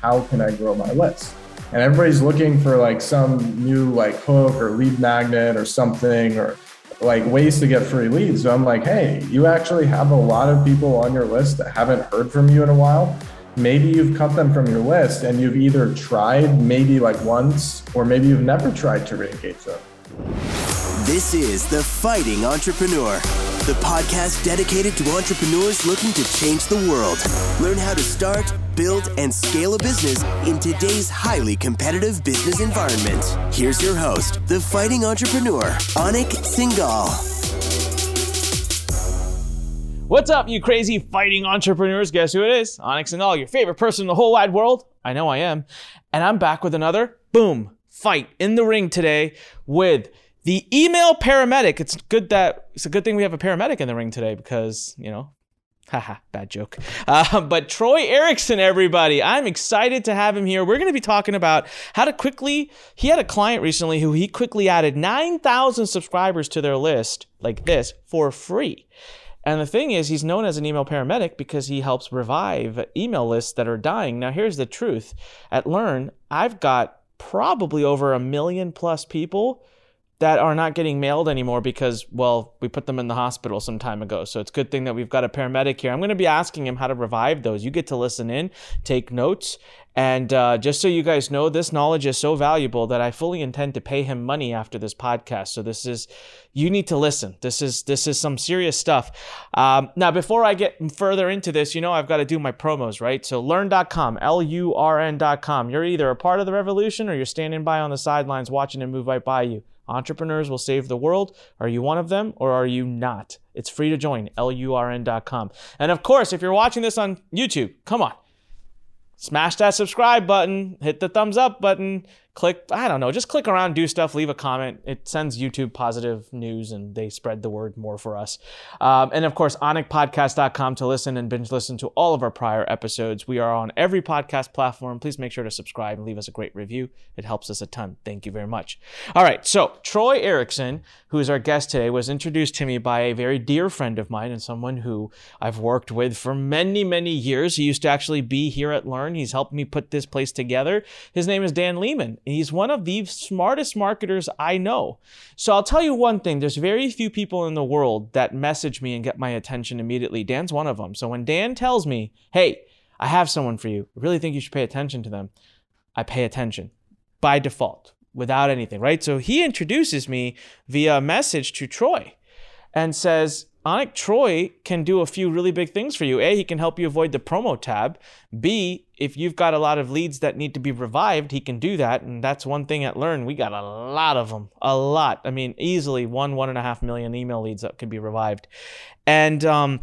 how can I grow my list? And everybody's looking for like some new like hook or lead magnet or something or like ways to get free leads. So I'm like, hey, you actually have a lot of people on your list that haven't heard from you in a while. Maybe you've cut them from your list and you've either tried maybe like once or maybe you've never tried to re-engage them. This is The Fighting Entrepreneur, the podcast dedicated to entrepreneurs looking to change the world. Learn how to start, build, and scale a business in today's highly competitive business environment. Here's your host, the fighting entrepreneur, Anik Singal. What's up, you crazy fighting entrepreneurs? Guess who it is? Anik Singal, your favorite person in the whole wide world. I know I am. And I'm back with another boom fight in the ring today with the email paramedic. It's good that it's a good thing we have a paramedic in the ring today because, you know, haha, bad joke. Uh, but Troy Ericson, everybody, I'm excited to have him here. We're going to be talking about how to quickly, he had a client recently who he quickly added 9,000 subscribers to their list like this for free. And the thing is, he's known as an email paramedic because he helps revive email lists that are dying. Now, here's the truth at Lurn, I've got probably over a million plus people that are not getting mailed anymore because, well, we put them in the hospital some time ago. So it's a good thing that we've got a paramedic here. I'm going to be asking him how to revive those. You get to listen in, take notes. And uh, just so you guys know, this knowledge is so valuable that I fully intend to pay him money after this podcast. So this is, you need to listen. This is this is some serious stuff. Um, now, before I get further into this, you know I've got to do my promos, right? So lurn.com, L-U-R-N.com. You're either a part of the revolution or you're standing by on the sidelines watching it move right by you. Entrepreneurs will save the world. Are you one of them or are you not? It's free to join, lurn.com. And of course, if you're watching this on YouTube, come on. Smash that subscribe button, hit the thumbs up button, click, I don't know, just click around, do stuff, leave a comment. It sends YouTube positive news and they spread the word more for us. Um, and of course, onicpodcast.com to listen and binge listen to all of our prior episodes. We are on every podcast platform. Please make sure to subscribe and leave us a great review. It helps us a ton. Thank you very much. All right. So, Troy Ericson, who is our guest today, was introduced to me by a very dear friend of mine and someone who I've worked with for many, many years. He used to actually be here at Lurn. He's helped me put this place together. His name is Dan Lehman. He's one of the smartest marketers I know. So I'll tell you one thing there's very few people in the world that message me and get my attention immediately. Dan's one of them. So when Dan tells me, hey, I have someone for you, I really think you should pay attention to them, I pay attention by default without anything, right? So he introduces me via message to Troy and says, Anik Troy can do a few really big things for you. A, he can help you avoid the promo tab. B, if you've got a lot of leads that need to be revived, he can do that. And that's one thing at Lurn. We got a lot of them, a lot. I mean, easily one, one and a half million email leads that could be revived. And, um,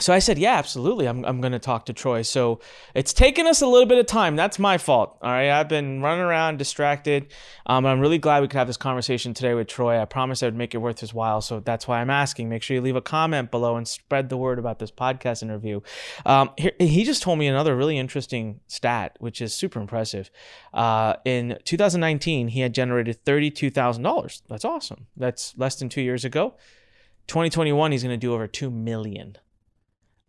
so I said, yeah, absolutely. I'm, I'm going to talk to Troy. So it's taken us a little bit of time. That's my fault. All right. I've been running around distracted. Um, I'm really glad we could have this conversation today with Troy. I promised I would make it worth his while. So that's why I'm asking. Make sure you leave a comment below and spread the word about this podcast interview. Um, here, he just told me another really interesting stat, which is super impressive. Uh, in 2019, he had generated $32,000. That's awesome. That's less than two years ago. 2021, he's going to do over 2 million.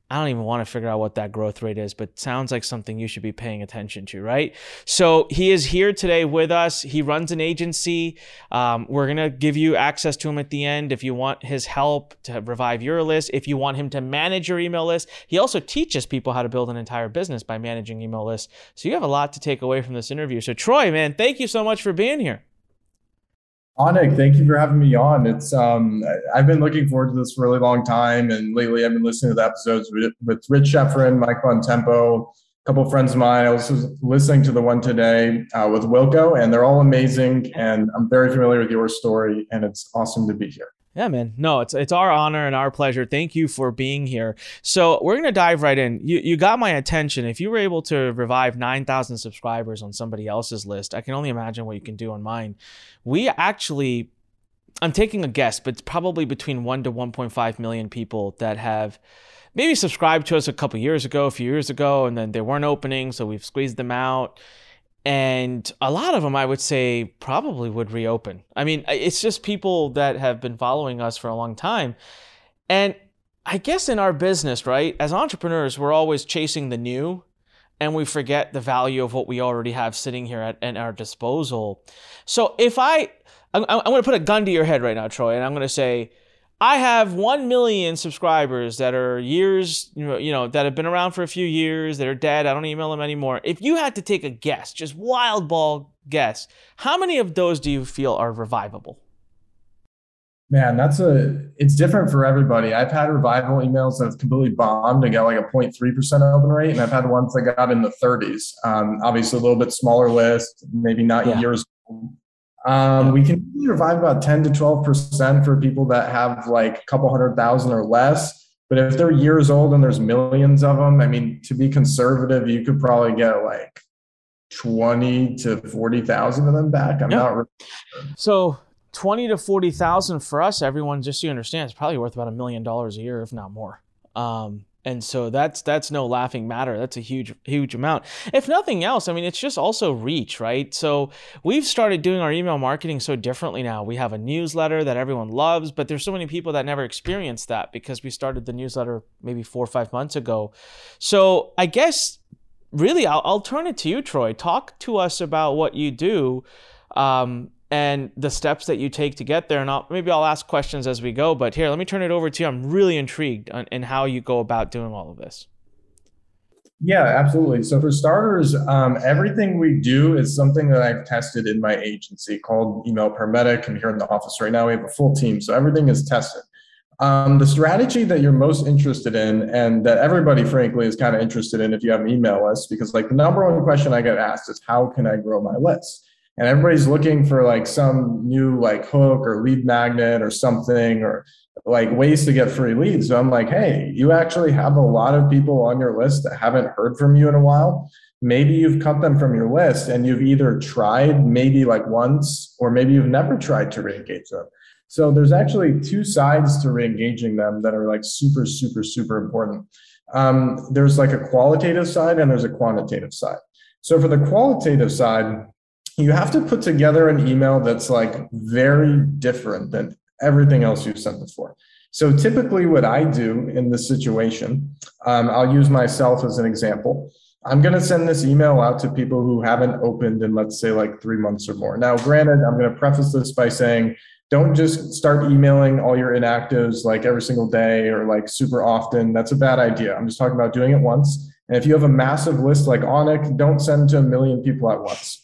I don't even want to figure out what that growth rate is, but sounds like something you should be paying attention to, right? So he is here today with us. He runs an agency. Um, we're going to give you access to him at the end if you want his help to revive your list, if you want him to manage your email list. He also teaches people how to build an entire business by managing email lists. So you have a lot to take away from this interview. So, Troy, man, thank you so much for being here. Anik, thank you for having me on. It's um, I've been looking forward to this for a really long time, and lately I've been listening to the episodes with, with Rich Schefren, Mike Bontempo, a couple of friends of mine. I was listening to the one today uh, with Wilco, and they're all amazing. And I'm very familiar with your story, and it's awesome to be here. Yeah, man. No, it's it's our honor and our pleasure. Thank you for being here. So we're gonna dive right in. You you got my attention. If you were able to revive nine thousand subscribers on somebody else's list, I can only imagine what you can do on mine. We actually, I'm taking a guess, but it's probably between one to one point five million people that have maybe subscribed to us a couple years ago, a few years ago, and then they weren't opening, so we've squeezed them out and a lot of them i would say probably would reopen i mean it's just people that have been following us for a long time and i guess in our business right as entrepreneurs we're always chasing the new and we forget the value of what we already have sitting here at, at our disposal. So if I, I'm, I'm going to put a gun to your head right now, Troy, and I'm going to say, I have 1 million subscribers that are years, you know, you know, that have been around for a few years, that are dead. I don't email them anymore. If you had to take a guess, just wild ball guess, how many of those do you feel are revivable? Man, that's a it's different for everybody. I've had revival emails that have completely bombed and got like a 0.3% open rate, and I've had ones that got in the 30s. Um, obviously, a little bit smaller list, maybe not yeah. years. Um, we can revive about 10 to 12% for people that have like a couple hundred thousand or less. But if they're years old and there's millions of them, I mean, to be conservative, you could probably get like 20 to 40,000 of them back. I'm yep. not really sure. So 20 to 40,000 for us, everyone, just so you understand, it's probably worth about a million dollars a year, if not more. Um, and so that's that's no laughing matter. That's a huge huge amount. If nothing else, I mean it's just also reach, right? So we've started doing our email marketing so differently now. We have a newsletter that everyone loves, but there's so many people that never experienced that because we started the newsletter maybe 4 or 5 months ago. So I guess really I'll, I'll turn it to you Troy. Talk to us about what you do um, and the steps that you take to get there. And I'll, maybe I'll ask questions as we go. But here, let me turn it over to you. I'm really intrigued on, in how you go about doing all of this. Yeah, absolutely. So for starters, um, everything we do is something that I've tested in my agency called Email Paramedic. And here in the office right now, we have a full team. So everything is tested. Um, the strategy that you're most interested in, and that everybody, frankly, is kind of interested in if you have an email list, because like the number one question I get asked is, how can I grow my list? And everybody's looking for like some new like hook or lead magnet or something or like ways to get free leads. So I'm like, hey, you actually have a lot of people on your list that haven't heard from you in a while. Maybe you've cut them from your list and you've either tried maybe like once or maybe you've never tried to re-engage them. So there's actually two sides to re-engaging them that are like super, super, super important. Um, there's like a qualitative side and there's a quantitative side. So for the qualitative side, you have to put together an email that's like very different than everything else you've sent before. So typically, what I do in this situation, um, I'll use myself as an example. I'm going to send this email out to people who haven't opened in, let's say, like three months or more. Now, granted, I'm going to preface this by saying, don't just start emailing all your inactives like every single day or like super often. That's a bad idea. I'm just talking about doing it once. And if you have a massive list like Anik, don't send to a million people at once.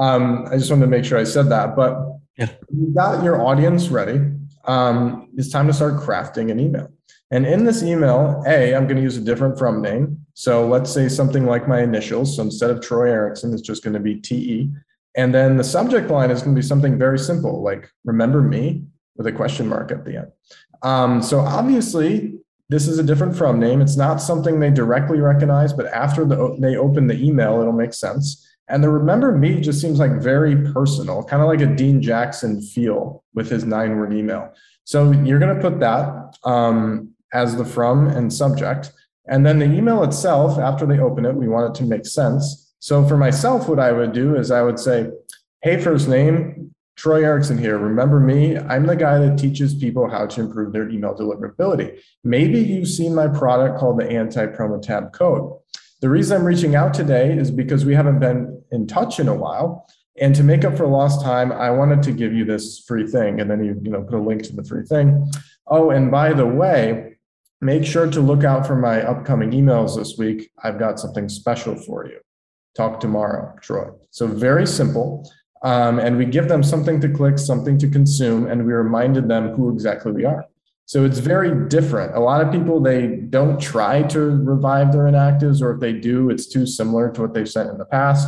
Um, I just wanted to make sure I said that. But yeah. you got your audience ready. Um, it's time to start crafting an email. And in this email, A, I'm going to use a different from name. So let's say something like my initials. So instead of Troy Ericson, it's just going to be TE. And then the subject line is going to be something very simple, like remember me with a question mark at the end. Um, so obviously, this is a different from name. It's not something they directly recognize, but after the, they open the email, it'll make sense. And the Remember Me just seems like very personal, kind of like a Dean Jackson feel with his nine word email. So you're going to put that um, as the from and subject. And then the email itself, after they open it, we want it to make sense. So for myself, what I would do is I would say, Hey, first name, Troy Ericson here. Remember me? I'm the guy that teaches people how to improve their email deliverability. Maybe you've seen my product called the Anti Promo Tab Code. The reason I'm reaching out today is because we haven't been in touch in a while. And to make up for lost time, I wanted to give you this free thing. And then you, you know, put a link to the free thing. Oh, and by the way, make sure to look out for my upcoming emails this week. I've got something special for you. Talk tomorrow, Troy. So very simple. Um, and we give them something to click, something to consume, and we reminded them who exactly we are. So it's very different. A lot of people they don't try to revive their inactives, or if they do, it's too similar to what they've sent in the past.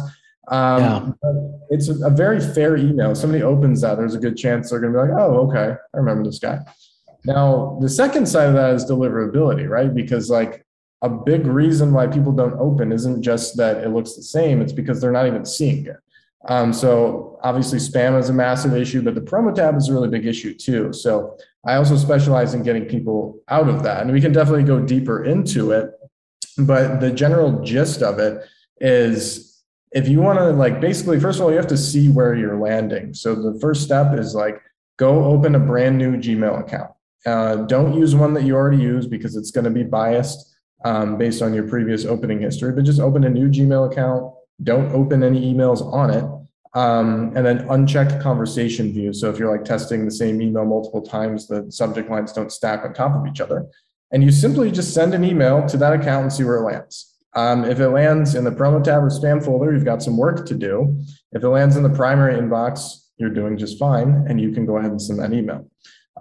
Um, yeah. It's a, a, very fair email. Somebody opens that, there's a good chance they're going to be like, "Oh, okay, I remember this guy." Now, the second side of that is deliverability, right? Because like a big reason why people don't open isn't just that it looks the same; it's because they're not even seeing it. Um, so obviously, spam is a massive issue, but the promo tab is a really big issue too. So I also specialize in getting people out of that. And we can definitely go deeper into it. But the general gist of it is if you want to, like, basically, first of all, you have to see where you're landing. So the first step is like, go open a brand new Gmail account. Uh, don't use one that you already use because it's going to be biased. um, based on your previous opening history, but just open a new Gmail account. Don't open any emails on it. Um, and then uncheck conversation view. So if you're like testing the same email multiple times, the subject lines don't stack on top of each other. And you simply just send an email to that account and see where it lands. Um, if it lands in the promo tab or spam folder, you've got some work to do. If it lands in the primary inbox, you're doing just fine, and you can go ahead and send that email.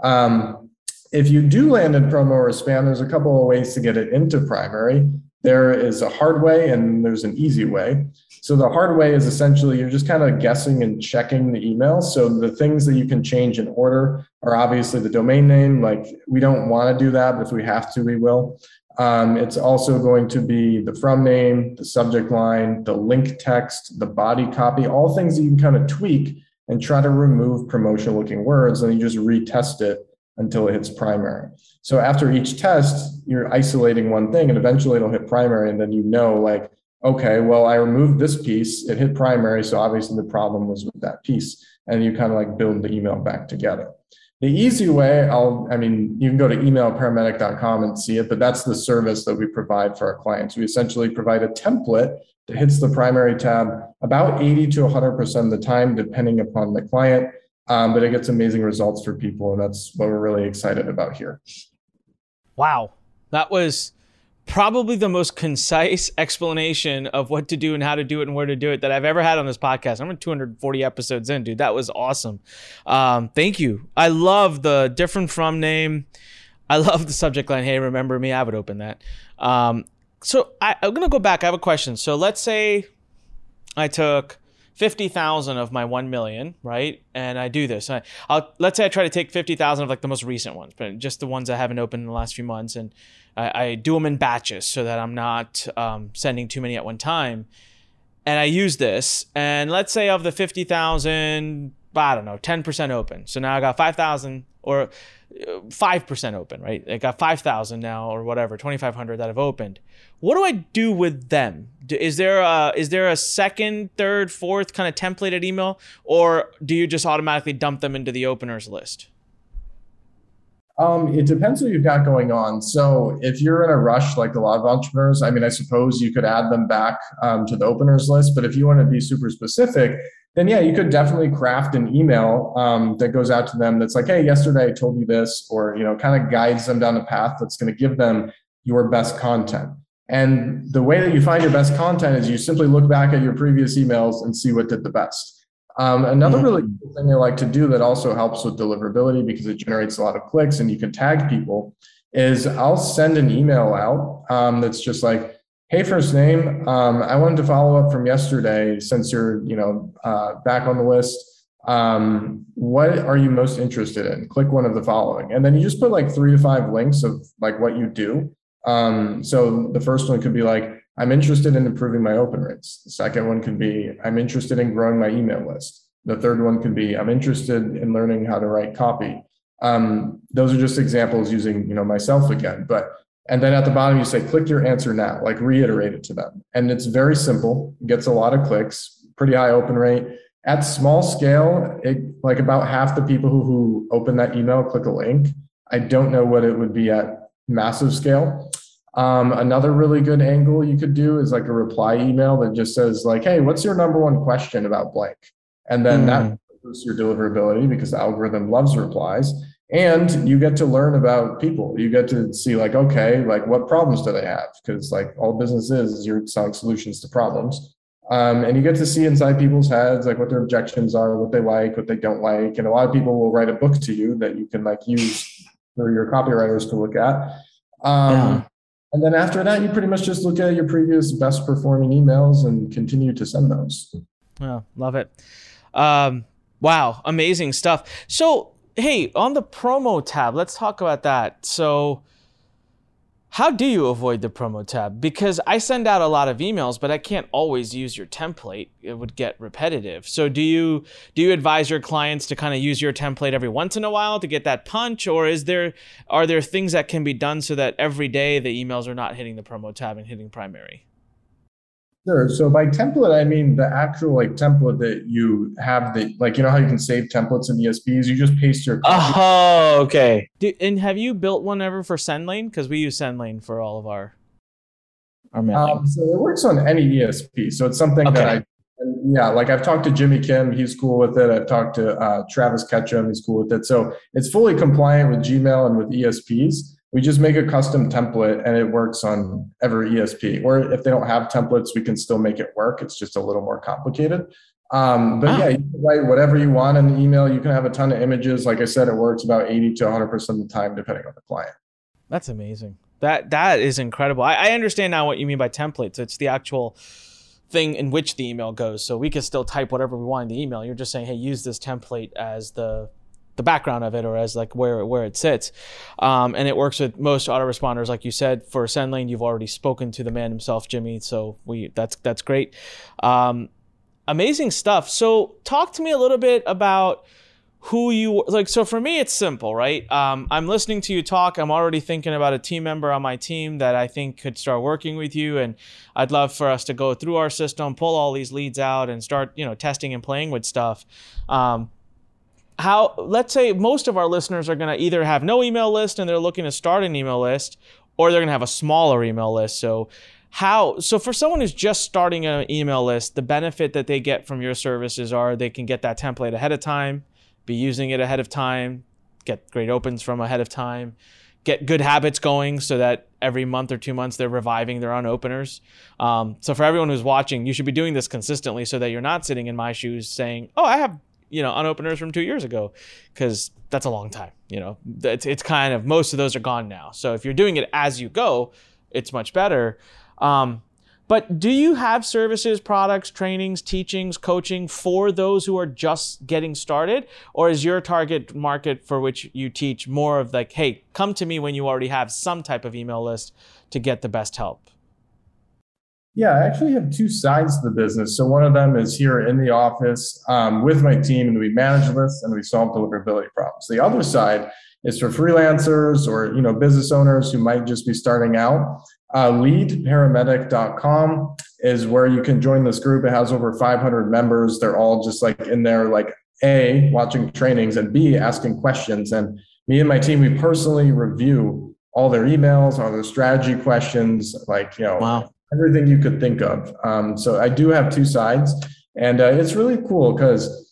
Um, if you do land in promo or spam, there's a couple of ways to get it into primary. There is a hard way and there's an easy way. So the hard way is essentially you're just kind of guessing and checking the email. So the things that you can change in order are obviously the domain name. Like we don't want to do that, but if we have to, we will. Um, it's also going to be the from name, the subject line, the link text, the body copy, all things that you can kind of tweak and try to remove promotional looking words. And you just retest it until it hits primary. So after each test, you're isolating one thing and eventually it'll hit primary. And then you know, like, okay, well, I removed this piece, it hit primary. So obviously the problem was with that piece. And you kind of like build the email back together. The easy way, I'll, I mean, you can go to emailparamedic.com and see it, but that's the service that we provide for our clients. We essentially provide a template that hits the primary tab about 80 to 100% of the time, depending upon the client. Um, but it gets amazing results for people. And that's what we're really excited about here. Wow. That was probably the most concise explanation of what to do and how to do it and where to do it that I've ever had on this podcast. I'm in 240 episodes in, dude. That was awesome. Um, thank you. I love the different from name. I love the subject line. Hey, remember me? I would open that. Um, so I, I'm gonna go back. I have a question. So let's say I took 50,000 of my 1 million, right? And I do this. I, will let's say I try to take 50,000 of like the most recent ones, but just the ones I haven't opened in the last few months. And I, I do them in batches so that I'm not um, sending too many at one time. And I use this. And let's say of the 50,000, I don't know, 10% open. So now I got 5,000 or 5% open, right? I got 5,000 now or whatever, 2,500 that have opened. What do I do with them? Is there a, is there a second, third, fourth kind of templated email or do you just automatically dump them into the openers list? Um, it depends what you've got going on. So if you're in a rush, like a lot of entrepreneurs, I mean, I suppose you could add them back um, to the openers list. But if you want to be super specific, then yeah, you could definitely craft an email um, that goes out to them that's like, hey, yesterday I told you this, or you know, kind of guides them down a path that's going to give them your best content. And the way that you find your best content is you simply look back at your previous emails and see what did the best. Um, another mm-hmm. really cool thing I like to do that also helps with deliverability because it generates a lot of clicks and you can tag people is I'll send an email out um, that's just like, Hey, first name. Um, I wanted to follow up from yesterday since you're, you know, uh, back on the list. Um, what are you most interested in? Click one of the following, and then you just put like three to five links of like what you do. Um, so the first one could be like, I'm interested in improving my open rates. The second one could be, I'm interested in growing my email list. The third one could be, I'm interested in learning how to write copy. Um, those are just examples using, you know, myself again, but and then at the bottom, you say, click your answer now, like reiterate it to them. And it's very simple, gets a lot of clicks, pretty high open rate. At small scale, it, like about half the people who, who open that email click a link. I don't know what it would be at massive scale. Um, another really good angle you could do is like a reply email that just says like, "Hey, what's your number one question about blank?" And then mm. that boosts your deliverability because the algorithm loves replies and you get to learn about people you get to see like okay like what problems do they have because like all business is, is you're selling solutions to problems um, and you get to see inside people's heads like what their objections are what they like what they don't like and a lot of people will write a book to you that you can like use for your copywriters to look at um, yeah. And then after that you pretty much just look at your previous best performing emails and continue to send those. Yeah love it. Um, wow amazing stuff. So hey, on the promo tab, let's talk about that. So, how do you avoid the promo tab? Because I send out a lot of emails, but I can't always use your template. It would get repetitive. So do you do you advise your clients to kind of use your template every once in a while to get that punch or is there are there things that can be done so that every day the emails are not hitting the promo tab and hitting primary? Sure. So by template, I mean the actual like template that you have that like you know how you can save templates in ESPs. You just paste your. Copy. Oh, okay. Do, and have you built one ever for SendLane? Because we use SendLane for all of our or mailing? Um, so it works on any ESP. So it's something Okay. that I, and yeah, like I've talked to Jimmy Kim, he's cool with it. I've talked to uh, Travis Ketchum, he's cool with it. So it's fully compliant with Gmail and with ESPs. We just make a custom template and it works on every ESP. Or if they don't have templates, we can still make it work. It's just a little more complicated. Um, but Ah. yeah, you can write whatever you want in the email. You can have a ton of images. Like I said, it works about 80 to 100% of the time, depending on the client. That's amazing. That that is incredible. I, I understand now what you mean by templates. It's the actual thing in which the email goes. So we can still type whatever we want in the email. You're just saying, hey, use this template as the the background of it or as like where where it sits. Um, and it works with most autoresponders, like you said. For SendLane, you've already spoken to the man himself, Jimmy. So we that's that's great. Um, amazing stuff. So talk to me a little bit about who you like so for me it's simple right um, i'm listening to you talk i'm already thinking about a team member on my team that i think could start working with you and i'd love for us to go through our system pull all these leads out and start you know testing and playing with stuff um, how let's say most of our listeners are going to either have no email list and they're looking to start an email list or they're going to have a smaller email list so how so for someone who's just starting an email list the benefit that they get from your services are they can get that template ahead of time be using it ahead of time, get great opens from ahead of time, get good habits going so that every month or two months they're reviving their own openers. Um, so for everyone who's watching, you should be doing this consistently so that you're not sitting in my shoes saying, "Oh, I have you know unopeners from two years ago," because that's a long time. You know, it's it's kind of most of those are gone now. So if you're doing it as you go, it's much better. Um, but do you have services, products, trainings, teachings, coaching for those who are just getting started? Or is your target market for which you teach more of like, hey, come to me when you already have some type of email list to get the best help? Yeah, I actually have two sides to the business. So one of them is here in the office um, with my team, and we manage lists and we solve deliverability problems. The other side is for freelancers or you know business owners who might just be starting out. Uh, leadparamedic.com is where you can join this group. It has over 500 members. They're all just like in there, like A, watching trainings, and B, asking questions. And me and my team, we personally review all their emails, all their strategy questions, like, you know, Wow. Everything you could think of. Um, so I do have two sides, and uh, it's really cool because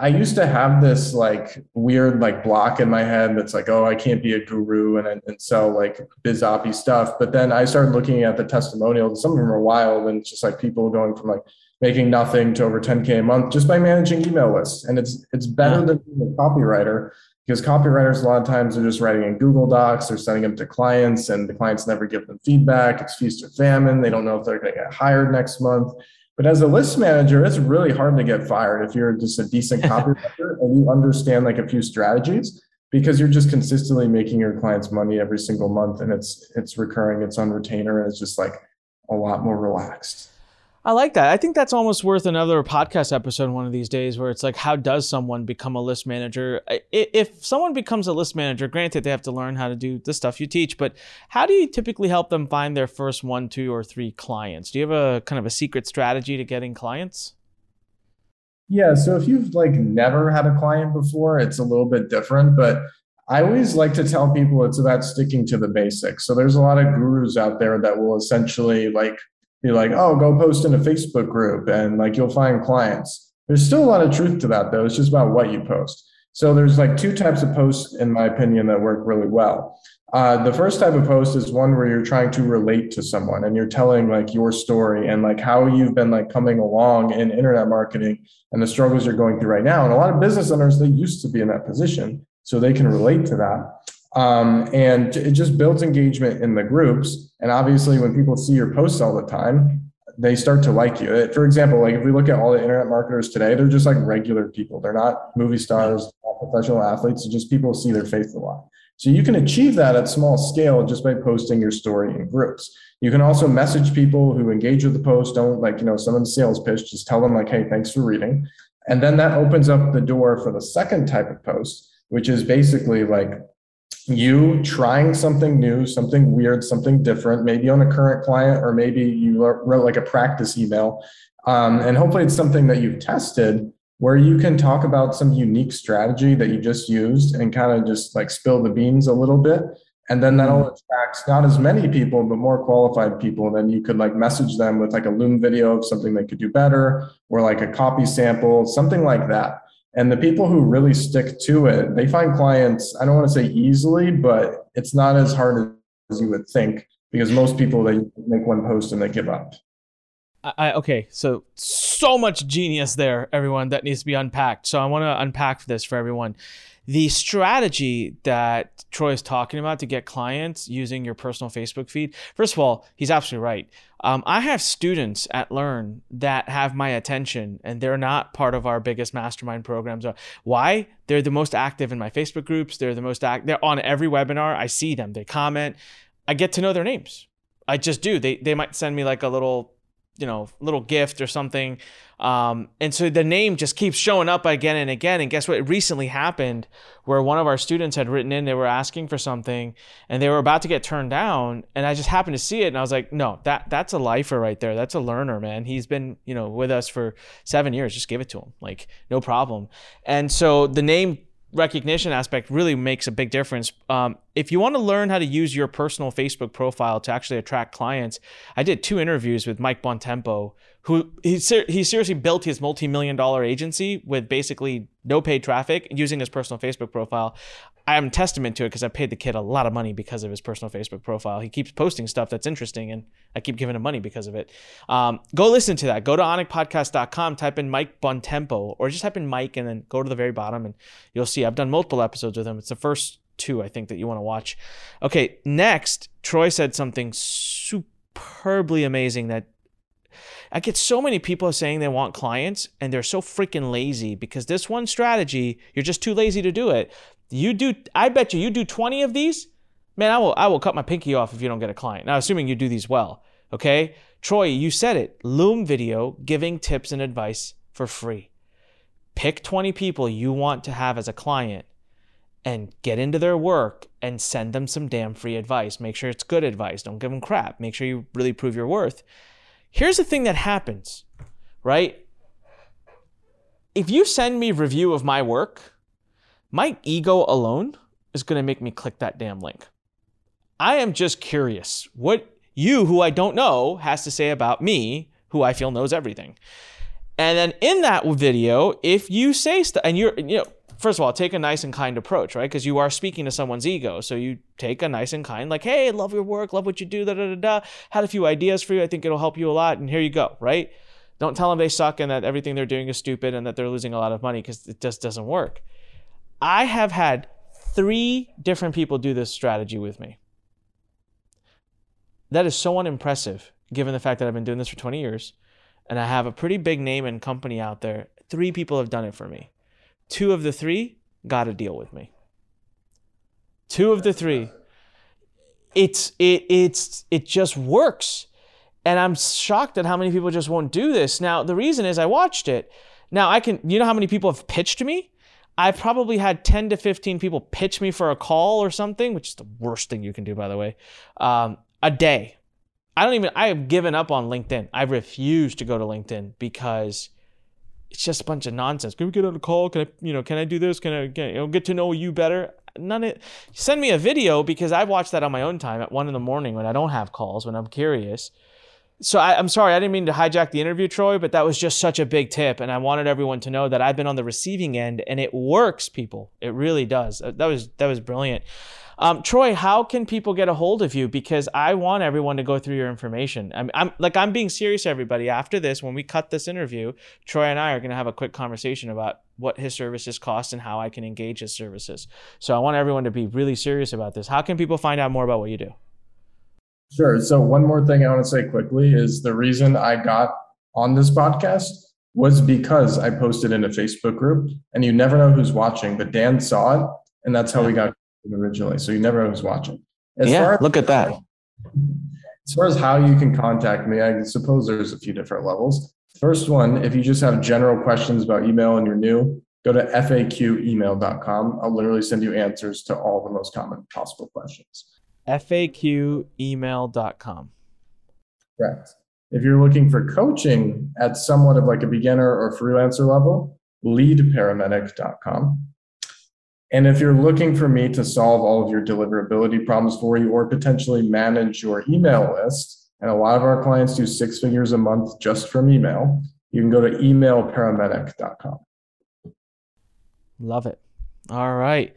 I used to have this like weird like block in my head that's like, oh, I can't be a guru and, and sell like bizoppy stuff. But then I started looking at the testimonials. Some of them are wild, and it's just like people going from like making nothing to over 10k a month just by managing email lists. And it's it's better Yeah. than being a copywriter because copywriters a lot of times are just writing in Google Docs, they're sending them to clients, and the clients never give them feedback. It's feast or famine. They don't know if they're going to get hired next month. But as a list manager, it's really hard to get fired if you're just a decent copywriter and you understand like a few strategies because you're just consistently making your clients money every single month and it's it's recurring, it's on retainer, and it's just like a lot more relaxed. I like that. I think that's almost worth another podcast episode one of these days where it's like, how does someone become a list manager? If someone becomes a list manager, granted, they have to learn how to do the stuff you teach, but how do you typically help them find their first one, two, or three clients? Do you have a kind of a secret strategy to getting clients? Yeah, so if you've like never had a client before, it's a little bit different, but I always like to tell people it's about sticking to the basics. So there's a lot of gurus out there that will essentially like be like, "Oh, go post in a Facebook group and like you'll find clients." There's still a lot of truth to that though. It's just about what you post. So there's like two types of posts in my opinion that work really well. Uh, the first type of post is one where you're trying to relate to someone and you're telling like your story and like how you've been like coming along in internet marketing and the struggles you're going through right now. And a lot of business owners, they used to be in that position, so they can relate to that. Um, and it just builds engagement in the groups. And obviously, when people see your posts all the time, they start to like you. For example, like if we look at all the internet marketers today, they're just like regular people. They're not movie stars, not professional athletes. Just people see their face a lot. So you can achieve that at small scale just by posting your story in groups. You can also message people who engage with the post. Don't like, you know, someone's sales pitch, just tell them like, hey, thanks for reading. And then that opens up the door for the second type of post, which is basically like you trying something new, something weird, something different, maybe on a current client, or maybe you wrote like a practice email. Um, and hopefully it's something that you've tested where you can talk about some unique strategy that you just used and kind of just like spill the beans a little bit. and then that'll attract not as many people but more qualified people and then you could like message them with like a loom video of something they could do better or like a copy sample something like that and the people who really stick to it they find clients i don't want to say easily but it's not as hard as you would think because most people they make one post and they give up I, okay, so so much genius there, everyone, that needs to be unpacked. So I want to unpack this for everyone the strategy that Troy is talking about to get clients using your personal Facebook feed, first of all, he's absolutely right. Um, I have students at Lurn that have my attention and they're not part of our biggest mastermind programs. Why? They're the most active in my Facebook groups. They're the most active. They're on every webinar. I see them. They comment. I get to know their names. I just do. They, they might send me like a little you know, little gift or something. Um, and so the name just keeps showing up again and again. And guess what? It recently happened where one of our students had written in, they were asking for something and they were about to get turned down. And I just happened to see it. And I was like, no, that that's a lifer right there. That's a learner, man. He's been, you know, with us for seven years. Just give it to him. Like, no problem. And so the name recognition aspect really makes a big difference. Um, if you want to learn how to use your personal Facebook profile to actually attract clients, I did two interviews with Mike Bontempo, who he, he seriously built his multi-million dollar agency with basically no paid traffic using his personal Facebook profile. I am testament to it because I paid the kid a lot of money because of his personal Facebook profile. He keeps posting stuff that's interesting, and I keep giving him money because of it. Um, go listen to that. Go to onyxpodcast.com, type in Mike Bontempo, or just type in Mike and then go to the very bottom, and you'll see I've done multiple episodes with him. It's the first two, I think, that you want to watch. Okay, next, Troy said something superbly amazing that I get so many people saying they want clients and they're so freaking lazy because this one strategy, you're just too lazy to do it. You do, I bet you, you do 20 of these, man, I will, I will cut my pinky off if you don't get a client. Now, assuming you do these well, okay? Troy, you said it. Loom video giving tips and advice for free. Pick 20 people you want to have as a client and get into their work and send them some damn free advice. Make sure it's good advice. Don't give them crap. Make sure you really prove your worth. Here's the thing that happens, right? If you send me review of my work, my ego alone is going to make me click that damn link. I am just curious what you, who I don't know, has to say about me, who I feel knows everything. And then in that video, if you say stuff, and you're, you know, first of all, take a nice and kind approach, right? Because you are speaking to someone's ego. So you take a nice and kind, like, hey, love your work, love what you do, da da da da. Had a few ideas for you. I think it'll help you a lot. And here you go, right? Don't tell them they suck and that everything they're doing is stupid and that they're losing a lot of money because it just doesn't work. I have had three different people do this strategy with me. That is so unimpressive given the fact that I've been doing this for 20 years and I have a pretty big name and company out there. Three people have done it for me. Two of the three got a deal with me. Two of the three. It's it it's it just works. And I'm shocked at how many people just won't do this. Now, the reason is I watched it. Now, I can you know how many people have pitched me? I've probably had 10 to 15 people pitch me for a call or something, which is the worst thing you can do, by the way, um, a day. I don't even, I have given up on LinkedIn. I refuse to go to LinkedIn because it's just a bunch of nonsense. Can we get on a call? Can I, you know, can I do this? Can I get, you know, get to know you better? None of Send me a video because I've watched that on my own time at one in the morning when I don't have calls, when I'm curious. So I, am sorry, I didn't mean to hijack the interview, Troy, but that was just such a big tip. And I wanted everyone to know that I've been on the receiving end and it works, people. It really does. That was, that was brilliant. Um, Troy, how can people get a hold of you? Because I want everyone to go through your information. I'm, I'm like I'm being serious, everybody. After this, when we cut this interview, Troy and I are going to have a quick conversation about what his services cost and how I can engage his services. So I want everyone to be really serious about this. How can people find out more about what you do? Sure. So one more thing I want to say quickly is the reason I got on this podcast was because I posted in a Facebook group, and you never know who's watching, but Dan saw it, and that's how we got originally. So you never know who's watching. As yeah, look at that. As far as how you can contact me, I suppose there's a few different levels. First one, if you just have general questions about email and you're new, go to faqemail.com. I'll literally send you answers to all the most common possible questions. faqemail.com. Correct. If you're looking for coaching at somewhat of like a beginner or freelancer level, leadparamedic.com. And if you're looking for me to solve all of your deliverability problems for you or potentially manage your email list, and a lot of our clients do six figures a month just from email, you can go to emailparamedic.com. Love it. All right.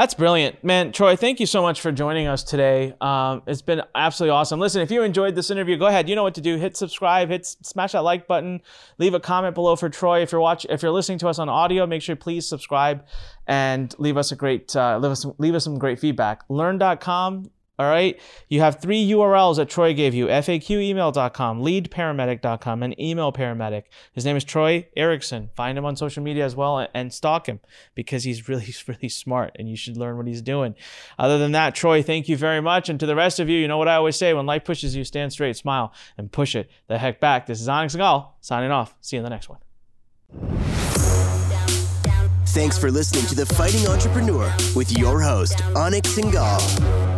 That's brilliant, man. Troy, thank you so much for joining us today. Um, it's been absolutely awesome. Listen, if you enjoyed this interview, go ahead. You know what to do. Hit subscribe. Hit smash that like button. Leave a comment below for Troy. If you're watching, if you're listening to us on audio, make sure please subscribe and leave us a great uh, leave us leave us some great feedback. Lurn.com all right. You have three URLs that Troy gave you FAQemail.com, leadparamedic.com, and email paramedic. His name is Troy Ericson. Find him on social media as well and stalk him because he's really, really smart and you should learn what he's doing. Other than that, Troy, thank you very much. And to the rest of you, you know what I always say when life pushes you, stand straight, smile, and push it the heck back. This is Anik Singal signing off. See you in the next one. Thanks for listening to The Fighting Entrepreneur with your host, Anik Singal.